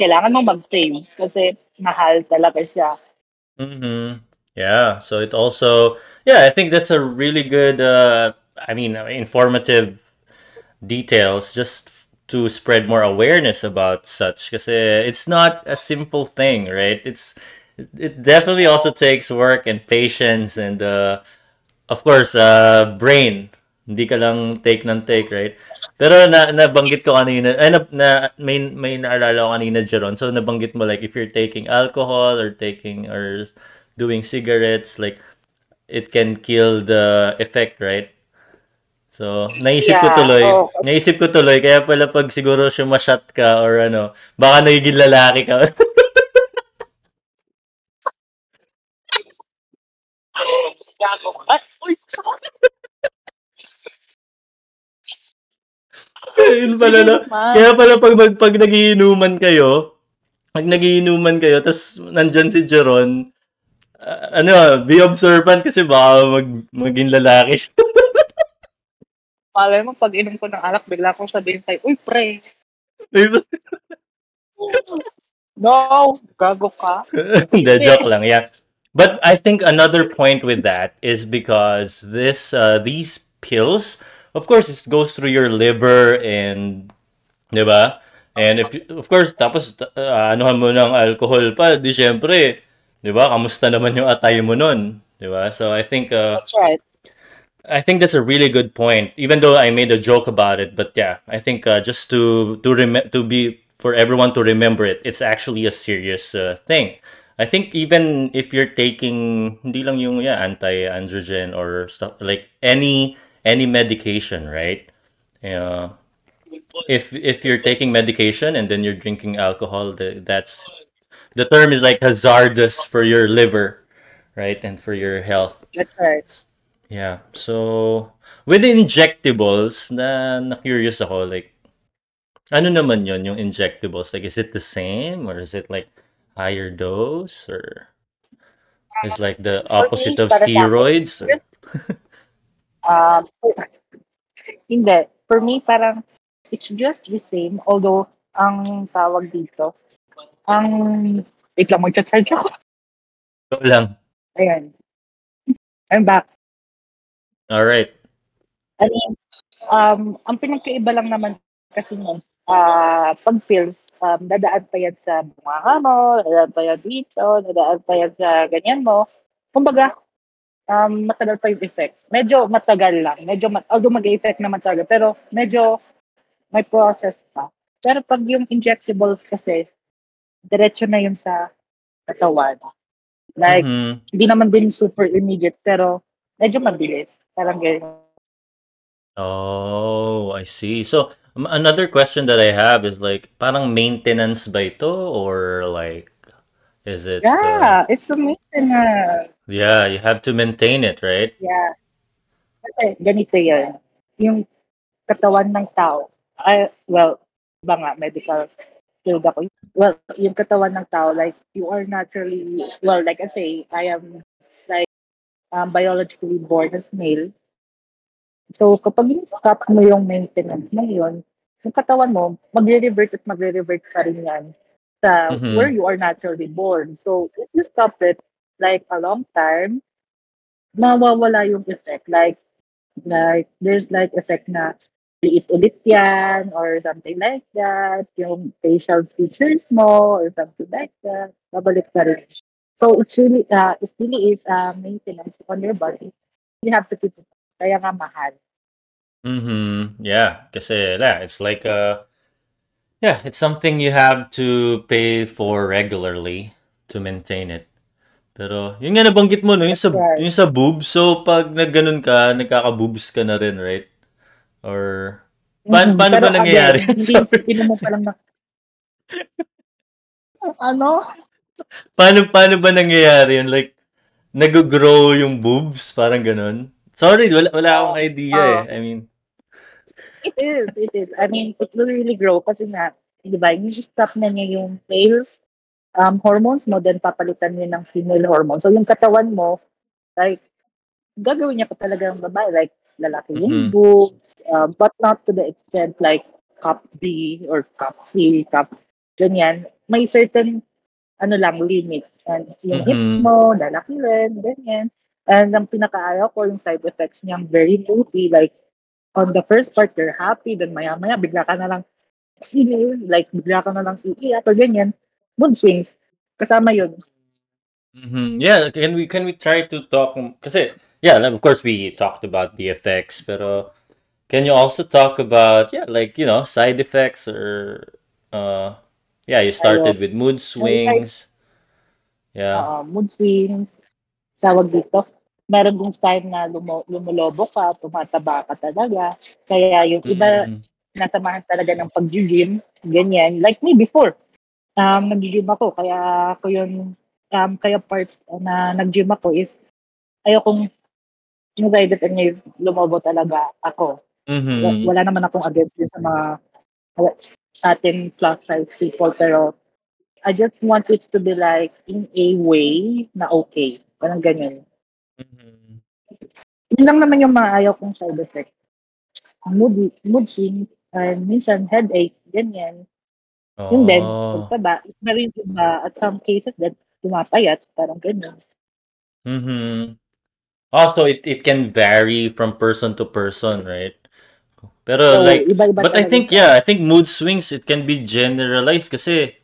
kailangan mo mag-save kasi mahal talaga siya. Mm-hmm. Yeah. So it also, yeah, I think that's a really good, uh, I mean, informative details just to spread more awareness about such. Because it's not a simple thing, right? It's it definitely also takes work and patience and, uh, of course, uh, brain. Hindi ka lang take ng take, right? Pero na nabanggit ko kanina, ay, na, na may may naalala ko kanina Jeron. So nabanggit mo like if you're taking alcohol or taking or doing cigarettes, like it can kill the effect, right? So, naisip ko Yeah, tuloy, oo. naisip ko tuloy, kaya pala pag siguro shot ka or ano, baka nagiging lalaki ka. Gago ka. Uy! Yun pala, naman. Kaya pala pag, pag, pag nagiinuman kayo, pag nagiinuman kayo, tapos nandyan si Jeron, ah, ano, be observant kasi baka mag, maging lalaki siya. Malay mo, pag inom ko ng alak, bigla kong sabihin sa'yo, uy, pre, no, gago ka. the joke lang, yeah. But I think another point with that is because this uh, these pills, of course, it goes through your liver and, di ba? And if of course, tapos uh, anuhan mo ng alcohol pa, di syempre, di ba? Kamusta naman yung atay mo nun, ba? So I think uh, That's right. I think that's a really good point. Even though I made a joke about it, but yeah, I think uh, just to to rem- to be for everyone to remember it, it's actually a serious uh, thing. I think even if you're taking hindi lang yung yeah, anti-androgen or stuff like any any medication, right? Yeah. if if you're taking medication and then you're drinking alcohol, that's the term is like hazardous for your liver, right, and for your health. That's right. Yeah. So with the injectables, na na curious ako like ano naman yon yung injectables? Like is it the same or is it like higher dose or is like the For me, opposite of akin, steroids? Or? just, um, hindi. For me, parang, it's just the same. Although, ang tawag dito, ang, wait lang, mag-charge ako. Go lang. Ayan. I'm back. All right. I mean, um, ang pinagkaiba lang naman kasi nun, ah pag pills, um, dadaan pa yan sa bunga mo, dadaan pa yan dito, dadaan pa yan sa ganyan mo. Kumbaga, um, matagal pa yung effect. Medyo matagal lang. Medyo, mat- although mag-effect naman talaga, pero medyo may process pa. Pero pag yung injectable kasi, diretso na yun sa katawan. Like, Mhm. hindi naman din super immediate, pero medyo mabilis. Parang ganyan. Oh, I see. So another question that I have is like parang maintenance ba ito or like is it uh, Yeah, it's amazing. Uh, yeah, you have to maintain it, right? yeah. Kasi ganito yan. Yung katawan ng tao, ay, well, iba nga, medical field ako. Well, yung katawan ng tao, like, you are naturally, well, like I say, I am, like, um, biologically born as male. So, kapag in-stop mo yung maintenance mo yun, yung katawan mo, magre-revert at magre-revert pa rin yan sa Mhm. where you are naturally born. So, if you stop it, like, a long time, mawawala yung effect. Like, like, there's like effect na liit ulit yan or something like that. Yung facial features mo or something like that. Babalik pa rin. So, it's really, uh, it really is uh, maintenance on your body. You have to keep it. Kaya nga mahal. Mm-hmm. Yeah, kasi yeah, it's like uh yeah, it's something you have to pay for regularly to maintain it. Pero yun nga nabanggit mo no, yung That's sa right. yung sa boobs. So pag nagganon ka, nagkaka-boobs ka na rin, right? Or paano, Mhm. paano Pero ba nangyayari? again, hindi mo pa lang na, ano? Paano paano ba nangyayari yun? Like nag-grow yung boobs, parang ganon. Sorry, wala wala akong Uh, idea uh, eh. I mean, it is, it is. I mean, it will really grow kasi nga, di ba, yung stop na niya yung male um, hormones mo, then papalitan niya ng female hormones. So, yung katawan mo, like, gagawin niya pa talaga ng babae, like, lalaki yung mhm. boobs, um, but not to the extent like cup B or cup C, cup, ganyan. May certain, ano lang, limit. And yung hips Mhm. mo, lalaki rin, ganyan. And ang pinakaayaw ko, yung side effects niyang very moody, like, on the first part, you're happy, then maya-maya, bigla ka na lang, like, bigla ka na lang iiyak or ganyan. Mood swings. Kasama yun. hmm Yeah, can we can we try to talk? Kasi yeah, like, of course we talked about the effects, pero can you also talk about yeah, like you know, side effects or uh, yeah, you started with mood swings. Yeah. uh, mood swings, tawag dito. Meron ding time na lumo, lumulobo ka, tumataba ka talaga. Kaya yung iba, Mm-mm. nasamahan talaga ng pag-gym, ganyan. Like me before, um, nag-gym ako. Kaya ako yun, um, kaya part na nag-gym ako is, ayokong yung side effect niya is lumobo talaga ako. Mhm. Wala naman akong against din sa mga ating plus size people, pero I just want it to be like in a way na okay. Parang ganyan. Mhm. Yun lang naman yung mga ayaw kong side effect. Mood, mood swing, and minsan headache, ganyan. Yung din, Oh. pagtaba, is na rin iba at some cases that tumapayat, parang ganyan. Mhm. Also, it it can vary from person to person, right? Pero So, like, but I think yeah, I think mood swings it can be generalized kasi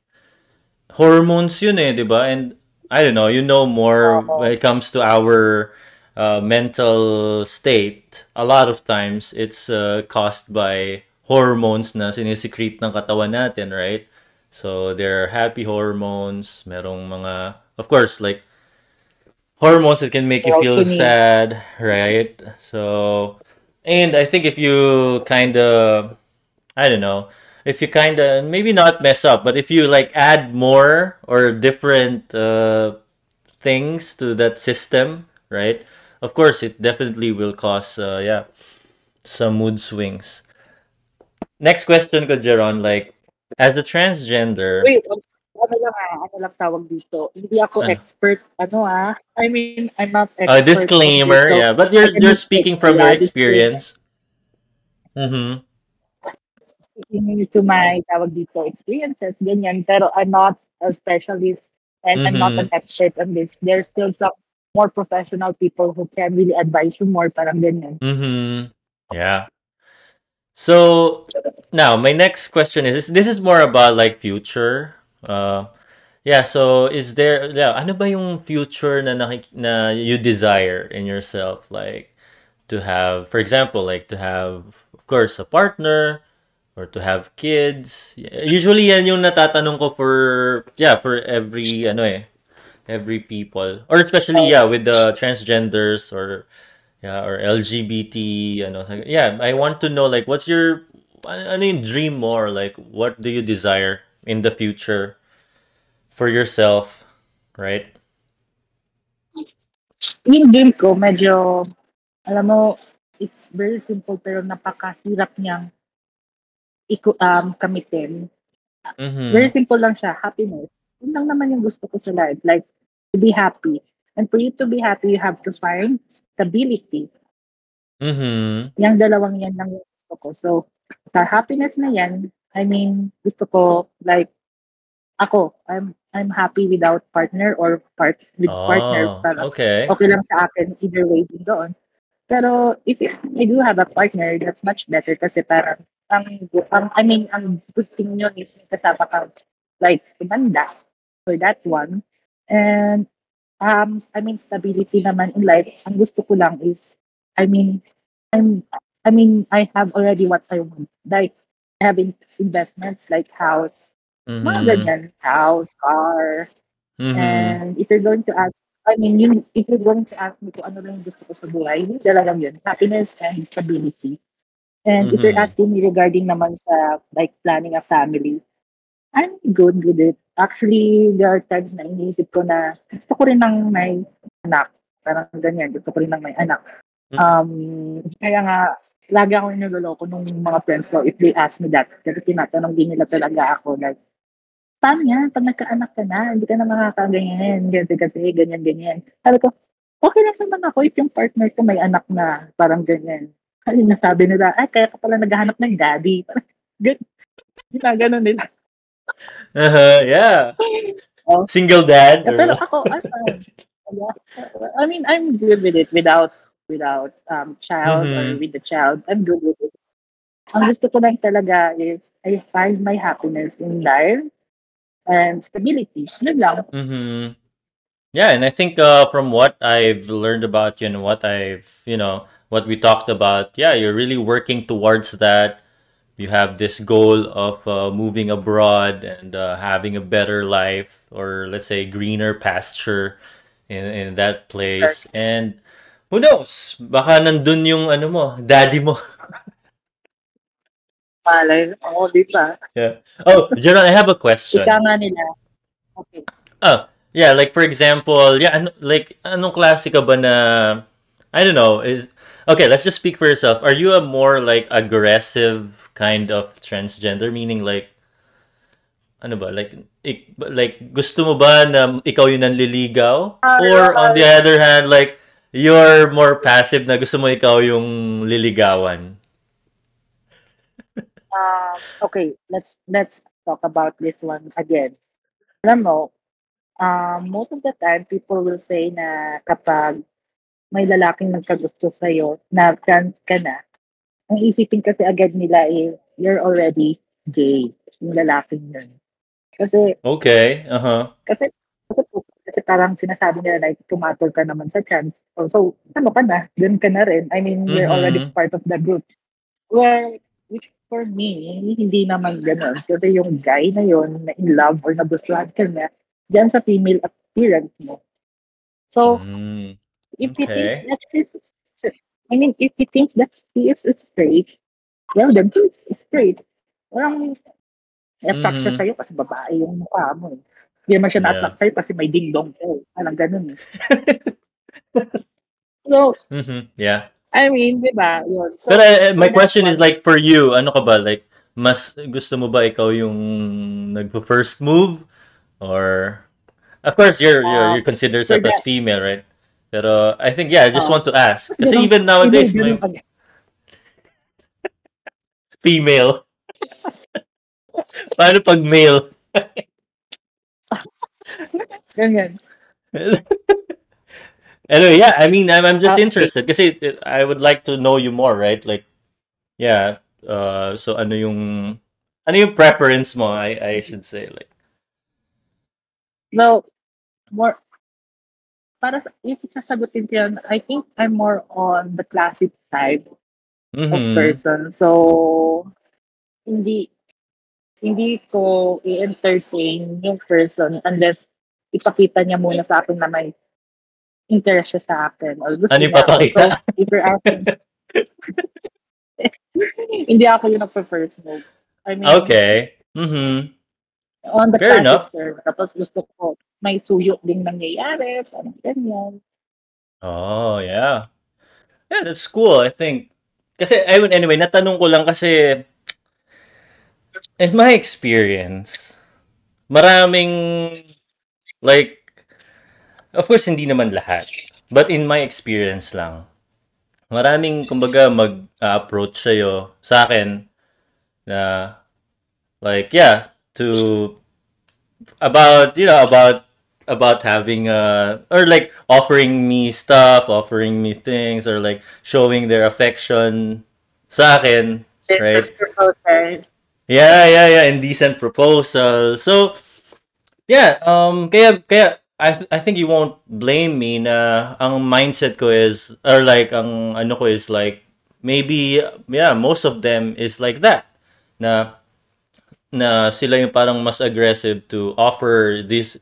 hormones yun eh, 'di ba? And I don't know, you know more when it comes to our uh, mental state. A lot of times it's uh, caused by hormones na sinisecrete ng katawan natin, right? So there are happy hormones, merong mga of course like hormones that can make you feel sad, right? So and I think if you kind of I don't know, if you kind of maybe not mess up, but if you like add more or different uh, things to that system, right? Of course, it definitely will cause uh, yeah some mood swings. Next question ko, Jeron, like as a transgender, Wait, ano lang ah, ano lang tawag dito. Hindi ako ano? expert, ano ah. I mean, I'm not A expert disclaimer, dito. yeah, but I you're can you're speaking from your yeah, disclaimer. experience. Mm-hmm. Speaking to my tawag dito experiences, ganyan. Pero I'm not a specialist and I'm not Mm-hmm. an expert on this. There's still some more professional people who can really advise you more, parang ganyan. Mm-hmm. Yeah. So now my next question is this, this is more about like future. Uh yeah, so is there yeah, ano ba yung future na nakik- na you desire in yourself like to have for example like to have of course a partner or to have kids. Usually yan yung natatanong ko for yeah, for every ano eh, every people or especially yeah with the transgenders or yeah or LGBT ano yeah I want to know like what's your ano yung dream more like what do you desire in the future for yourself right Yung dream ko, medyo, alam mo, it's very simple pero napakahirap niyang iku um, kamitin. Very mhm simple lang siya, happiness. Yun lang naman yung gusto ko sa life, like, to be happy. And for you to be happy, you have to find stability. mhm Yung dalawang yan lang yung gusto ko. So, sa happiness na yan, I mean, gusto ko, like, ako, I'm I'm happy without partner or part with partner. oh Parang okay okay lang sa akin either way din doon. Pero if I do have a partner, that's much better kasi parang ang, ang I mean, ang good thing yun is may kasama kang like tumanda for that one. And um, I mean, stability naman in life. Ang gusto ko lang is, I mean, I'm, I mean, I have already what I want. Like, having investments like house, mga mhm ganyan, house, car, mhm And if you're going to ask, I mean, yun, if you're going to ask me kung ano lang gusto ko sa buhay, yun talagang yun, happiness and stability. And if you're mhm asking me regarding naman sa, like, planning a family, I'm good with it. Actually, there are times na iniisip ko na gusto ko rin ng may anak. Parang ganyan, gusto ko rin ng may anak. Um, kaya nga, lagi ako niloloko nung mga friends ko if they ask me that. Kasi tinatanong din nila talaga ako, like, paano yan? Pag nagkaanak ka na, hindi ka na makakaganyan, ganyan kasi, ganyan, ganyan. Sabi ko, okay lang naman ako if yung partner ko may anak na parang ganyan. Kasi nasabi nila, ay, kaya ka pala naghahanap ng daddy. Parang, gan- ginaganon nila. uh yeah Oh. single dad or pero what? ako. Yeah. I mean, I'm good with it without without um child or mhm with the child. I'm good with it. Ang gusto ko lang talaga is I find my happiness in life and stability. Yun lang. mhm Yeah, and I think uh, from what I've learned about you and what I've, you know, what we talked about, yeah, you're really working towards that. You have this goal of uh, moving abroad and uh, having a better life, or let's say greener pasture in in that place. And who knows? Baka nandun yung ano mo, daddy mo. Malay. Oo, di ba? Yeah. Oh, Jeron, I have a question. Ika nga nila. Okay. Oh, yeah, like for example, yeah, ano, like anong klase ka ba na I don't know, is Okay, let's just speak for yourself. Are you a more like aggressive kind of transgender meaning like ano ba, like ik, like gusto mo ba na ikaw yung nanliligaw or on the other hand like you're more passive na gusto mo ikaw yung liligawan? Um, okay, let's let's talk about this one again. Alam mo, um, most of the time, people will say na kapag may lalaking nagkagusto sa'yo, na trans ka na, ang isipin kasi agad nila is, you're already gay, yung lalaking yun. Kasi, Okay, uh-huh. kasi, kasi, kasi parang sinasabi nila like, tumatol ka naman sa trans. Oh, so, ano ka na? Dun ka na rin. I mean, you're already part of the group. Well, which for me, hindi naman ganun. Kasi yung guy na yon na in love or nagustuhan ka na, dyan sa female appearance mo. So, Mm, if he thinks okay. that is, I mean, if he thinks that he is straight, well, then he's straight. Parang, attract siya sa'yo kasi babae yung mukha mo eh. Hindi naman siya Yeah. na-attract sa'yo kasi may ding-dong ka eh. Parang ganun eh. So, Mhm. Yeah. I mean, di ba? Yun. So, Pero uh, my for that question is like for you, ano ka ba like mas gusto mo ba ikaw yung nagpo-first move or of course you're you're uh, you consider yourself as female, right? Pero I think yeah, I just uh, want to ask kasi even nowadays may female. Paano pag male? Ganyan. anyway, yeah, I mean, I'm, I'm just Uh, interested kasi I would like to know you more, right? Like, yeah, uh, so ano yung, ano yung preference mo, I, I should say, like, no, more, para sa, if sasagutin ko yan, I think I'm more on the classic type of mm-hmm, person. So, hindi, hindi ko i-entertain yung person unless ipakita niya muna sa akin na may interest siya sa akin or gusto ano yung niya ako. So, if you're asking, hindi ako yung nagpa-first move. I mean, okay. Mm-hmm. on the Fair enough. term. Tapos gusto ko, may suyo ding nangyayari, parang ganyan. Oh, yeah. Yeah, that's cool, I think. Kasi, I mean, anyway, natanong ko lang kasi, in my experience, maraming, like, of course, hindi naman lahat. But in my experience lang, maraming, kumbaga, mag-approach sa'yo, sa akin, na, like, yeah, to, about, you know, about, about having, uh, or like, offering me stuff, offering me things, or like, showing their affection sa akin, right? Yeah, yeah, yeah, indecent proposal. So, yeah, um, kaya, kaya, I, th- I think you won't blame me na ang mindset ko is, or like, ang ano ko is like, maybe, yeah, most of them is like that. Na, na sila yung parang mas aggressive to offer these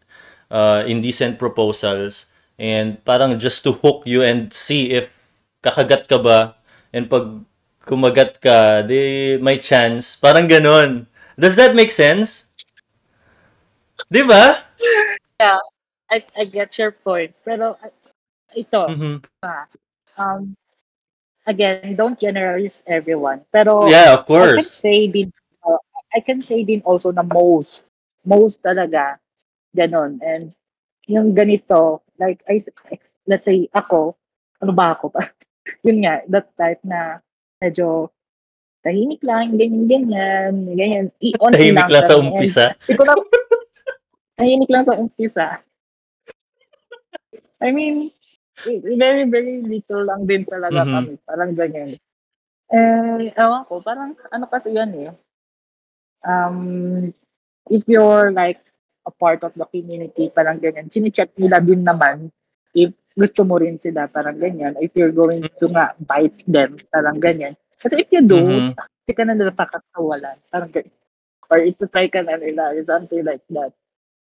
uh, indecent proposals and parang just to hook you and see if kakagat ka ba and pag kumagat ka, di may chance. Parang ganon. Does that make sense? Di ba? Yeah, I, I get your point. Pero uh, ito, Mhm. ah, um, again, don't generalize everyone. Pero Yeah, of I can course. say din, uh, I can say din also na most, most talaga, ganon. And yung ganito, like, I, let's say, ako, ano ba ako? Yun nga, that type na medyo tahimik lang, ganyan, ganyan, ganyan. I-on Tahimik lang sa kami. And umpisa. Hindi ko na, tahimik lang sa umpisa. I mean, very, very little lang din talaga Mhm. kami. Parang ganyan. Eh, ewan ko, parang ano kasi yan eh. Um, if you're like a part of the community, parang ganyan, chine-check nila din naman if gusto mo rin sila, parang ganyan. If you're going to nga bite them, parang ganyan. Kasi if you do, Mhm. hindi ka na nila pakakawalan. Parang ganyan. Or ito-try ka na nila, something like that.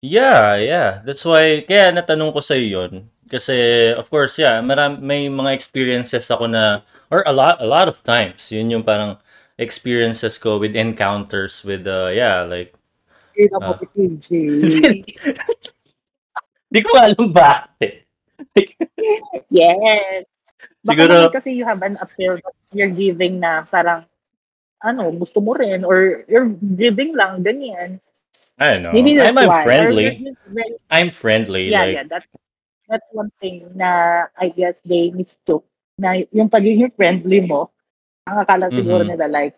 Yeah, yeah. That's why, kaya natanong ko sa yun. Kasi, of course, yeah, maram, may mga experiences ako na, or a lot, a lot of times, yun yung parang experiences ko with encounters with, uh, yeah, like, Hindi na Ah. mo PJ. di ko alam bakit. yes. Baka Siguro, kasi you have an appeal that you're giving na parang, ano, gusto mo rin, or you're giving lang, ganyan. I don't know. Maybe that's I'm, I'm why. Friendly. very, I'm friendly. yeah, like, yeah, that's, that's one thing na I guess they mistook na yung pagiging friendly mo, ang akala siguro Mhm. nila like,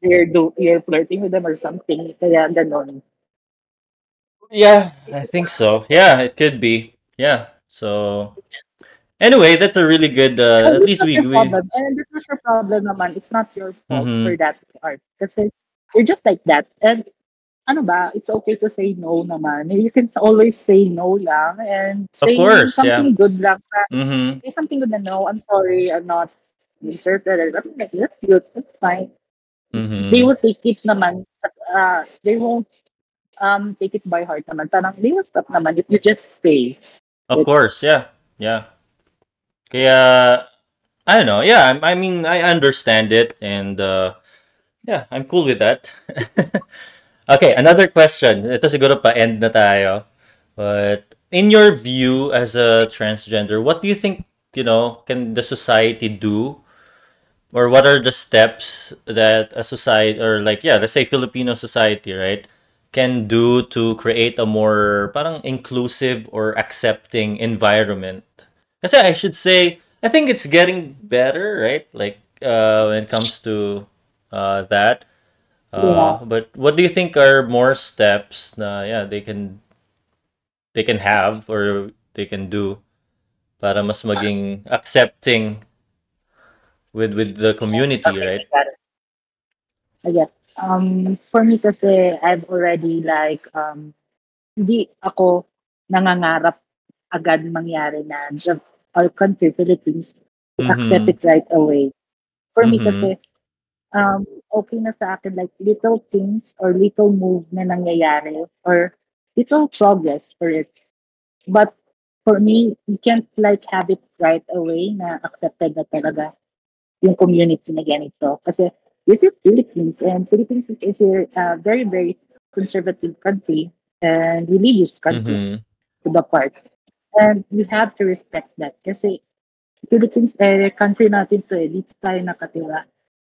you're, do, you're flirting with them or something, kaya ganon. Yeah, I think so. Yeah, it could be. Yeah. So anyway, that's a really good. Uh, at least we we. problem. And it's not your problem naman. It's not your fault Mhm. for that part. Kasi you're just like that. And ano ba, it's okay to say no naman. You can always say no lang and say course, something good lang. Mm-hmm. say something good na no, I'm sorry, I'm not interested. something like, That's good. That's fine. Mm-hmm. They will take it naman. Uh, they won't um take it by heart naman. Parang they will stop naman if you just say. Of course, yeah, yeah. Kaya I don't know. Yeah, I, I mean, I understand it, and uh, yeah, I'm cool with that. okay, another question. Ito siguro pa end na tayo. But in your view as a transgender, what do you think, you know, can the society do or what are the steps that a society or like yeah let's say filipino society right can do to create a more parang inclusive or accepting environment kasi i should say i think it's getting better right like uh, when it comes to uh, that Yeah. uh, but what do you think are more steps na yeah they can they can have or they can do para mas maging accepting with with the community Okay, right. I get. Um, for me kasi, I've already like, um, hindi ako nangangarap agad mangyari na the, our country, Philippines, to accept it right away. For me Mhm. kasi, um, okay na sa akin like little things or little move na nangyayari or little progress for it. But for me, you can't like have it right away na accepted na talaga yung community na ganito. Kasi this is Philippines and Philippines is a uh, very, very conservative country and religious country Mhm. to the part. And we have to respect that kasi Philippines, eh, country natin to eh, dito tayo nakatira.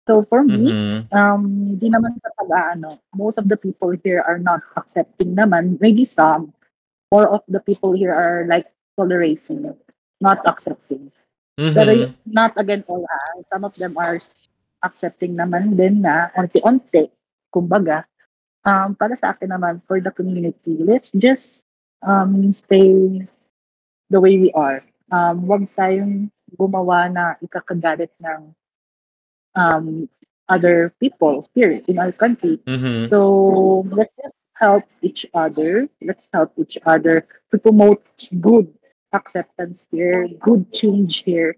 So for me, Mhm. um, di naman sa pag-aano, most of the people here are not accepting naman. Maybe some, more of the people here are like tolerating, not accepting. Pero y- Mhm. not again all, ah. Some of them are accepting naman din na unti-unti, kumbaga. Um, para sa akin naman, for the community, let's just um, stay the way we are. Um, wag tayong gumawa na ikakagalit ng um, other people here in our country. Mhm. So let's just help each other. Let's help each other to promote good acceptance here, good change here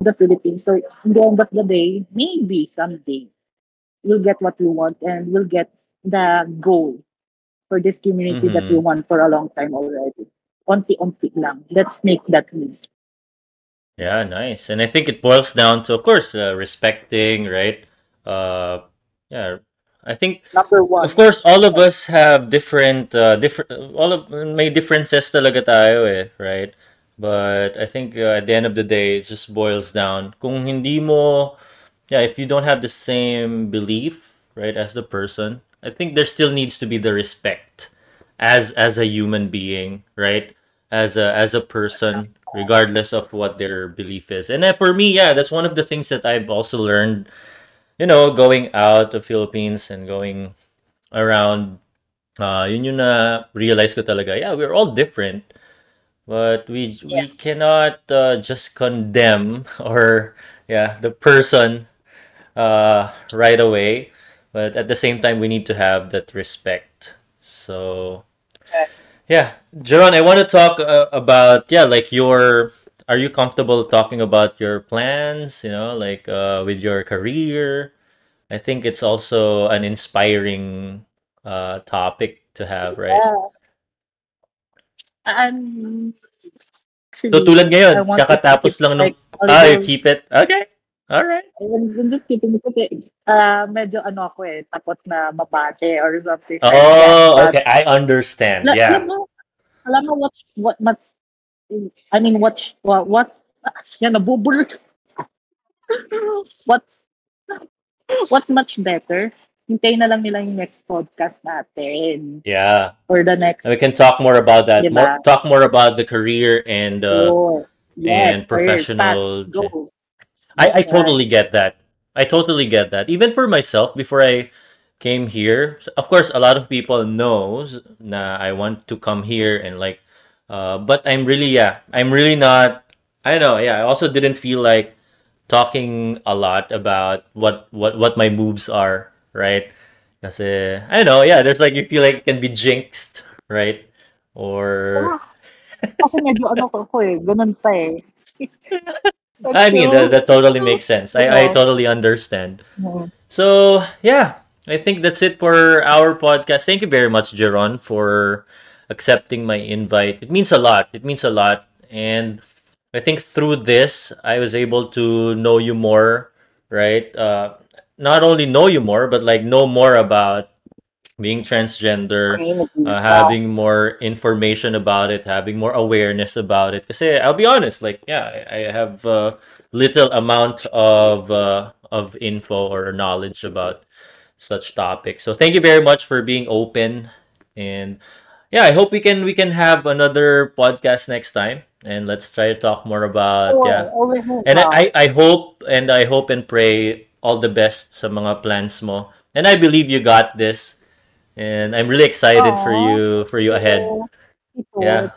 the Philippines. So in the end of the day, maybe someday we'll get what we want and we'll get the goal for this community that we Mhm. want for a long time already. Onti-onti lang. Let's make that list. Yeah, nice. And I think it boils down to, of course, uh, respecting, right? Uh, yeah. I think, Number one. of course, all of us have different, uh, different, all of, may differences talaga tayo eh, right? But I think uh, at the end of the day, it just boils down. Kung hindi mo, yeah, if you don't have the same belief, right, as the person, I think there still needs to be the respect as as a human being, right? As a as a person, regardless of what their belief is. And for me, yeah, that's one of the things that I've also learned, you know, going out of Philippines and going around uh yun yung na realize ko talaga, yeah, we're all different, but we we cannot uh, just condemn or yeah, the person uh, right away. But at the same time, we need to have that respect. So yeah, Jaron, I want to talk uh, about yeah, like your. Are you comfortable talking about your plans? You know, like uh, with your career. I think it's also an inspiring uh, topic to have, right? Yeah. I'm So tulad ngayon, kakatapos it lang nung like ah, you keep it. Okay. All right. I'm I'm just keeping it kasi uh, medyo ano ako eh, takot na mabate or something like. Oh, But okay. I understand. alam Yeah. mo, alam mo what what what's I mean what what what's yan nabubulot. what's what's much better? Hintayin na lang nila yung next podcast natin Yeah. or the And we can talk more about that. di More talk more about the career and uh and Yes, career professional. I I totally get that. I totally get that. Even for myself, before I came here, of course, a lot of people knows na I want to come here and like, uh, but I'm really yeah, I'm really not. I don't know. Yeah, I also didn't feel like talking a lot about what what what my moves are, right? Kasi I don't know. Yeah, there's like you feel like it can be jinxed, right? Or Ah, kasi medyo ano ko, ko eh, ganun pa eh. I mean that, that totally makes sense. I I totally understand. So yeah, I think that's it for our podcast. Thank you very much, Jeron, for accepting my invite. It means a lot. It means a lot, and I think through this, I was able to know you more. Right? Uh, not only know you more, but like know more about being transgender, uh, having more information about it, having more awareness about it. Because I'll be honest, like yeah, I, have uh, little amount of uh, of info or knowledge about such topics. So thank you very much for being open and yeah, I hope we can we can have another podcast next time and let's try to talk more about Oo, yeah. And. I I hope and I hope and pray all the best sa mga plans mo. And I believe you got this. And I'm really excited for Aw. you for you ahead. Yeah.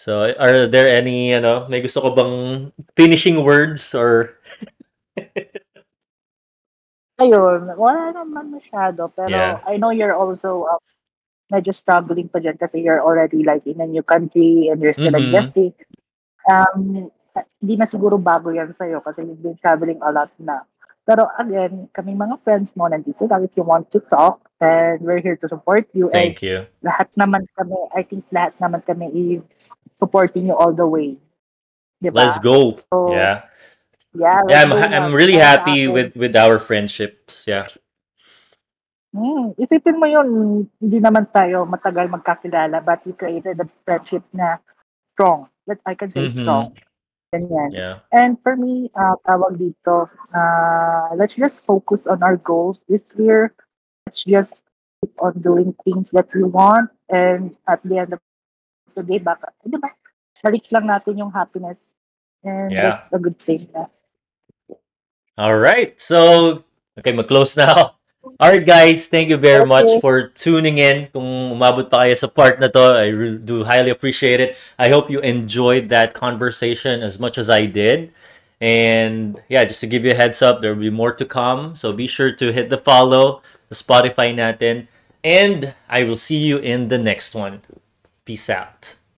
So are there any ano, may gusto ko bang finishing words or Ayun, wala naman masyado. Pero Yeah. I know you're also uh, medyo struggling pa dyan kasi you're already like in a new country and you're still Mhm. adjusting. Um, hindi na siguro bago yan sa'yo kasi you've been traveling a lot na. Pero again, kami mga friends mo nandito lang if you want to talk and we're here to support you. And thank you. lahat naman kami, I think lahat naman kami is supporting you all the way. Diba? Let's go. So, Yeah. Yeah, Yeah, I'm I'm really happy with with our friendships. Yeah. Hmm, isipin mo yun, hindi naman tayo matagal magkakilala, but we created a friendship na strong. That I can say Mhm. strong. Ganyan. Yeah. And for me, uh, tawag dito, uh, let's just focus on our goals this year. Let's just keep on doing things that we want. And at the end of the day, baka, di ba, balik lang natin yung happiness. And Yeah. that's a good thing. Na. All right. So, okay, mag-close now. All right, guys. Thank you very much Okay. for tuning in. Kung umabot pa kayo sa part na to, I really do highly appreciate it. I hope you enjoyed that conversation as much as I did. And yeah, just to give you a heads up, there will be more to come. So be sure to hit the follow, the Spotify natin. And I will see you in the next one. Peace out.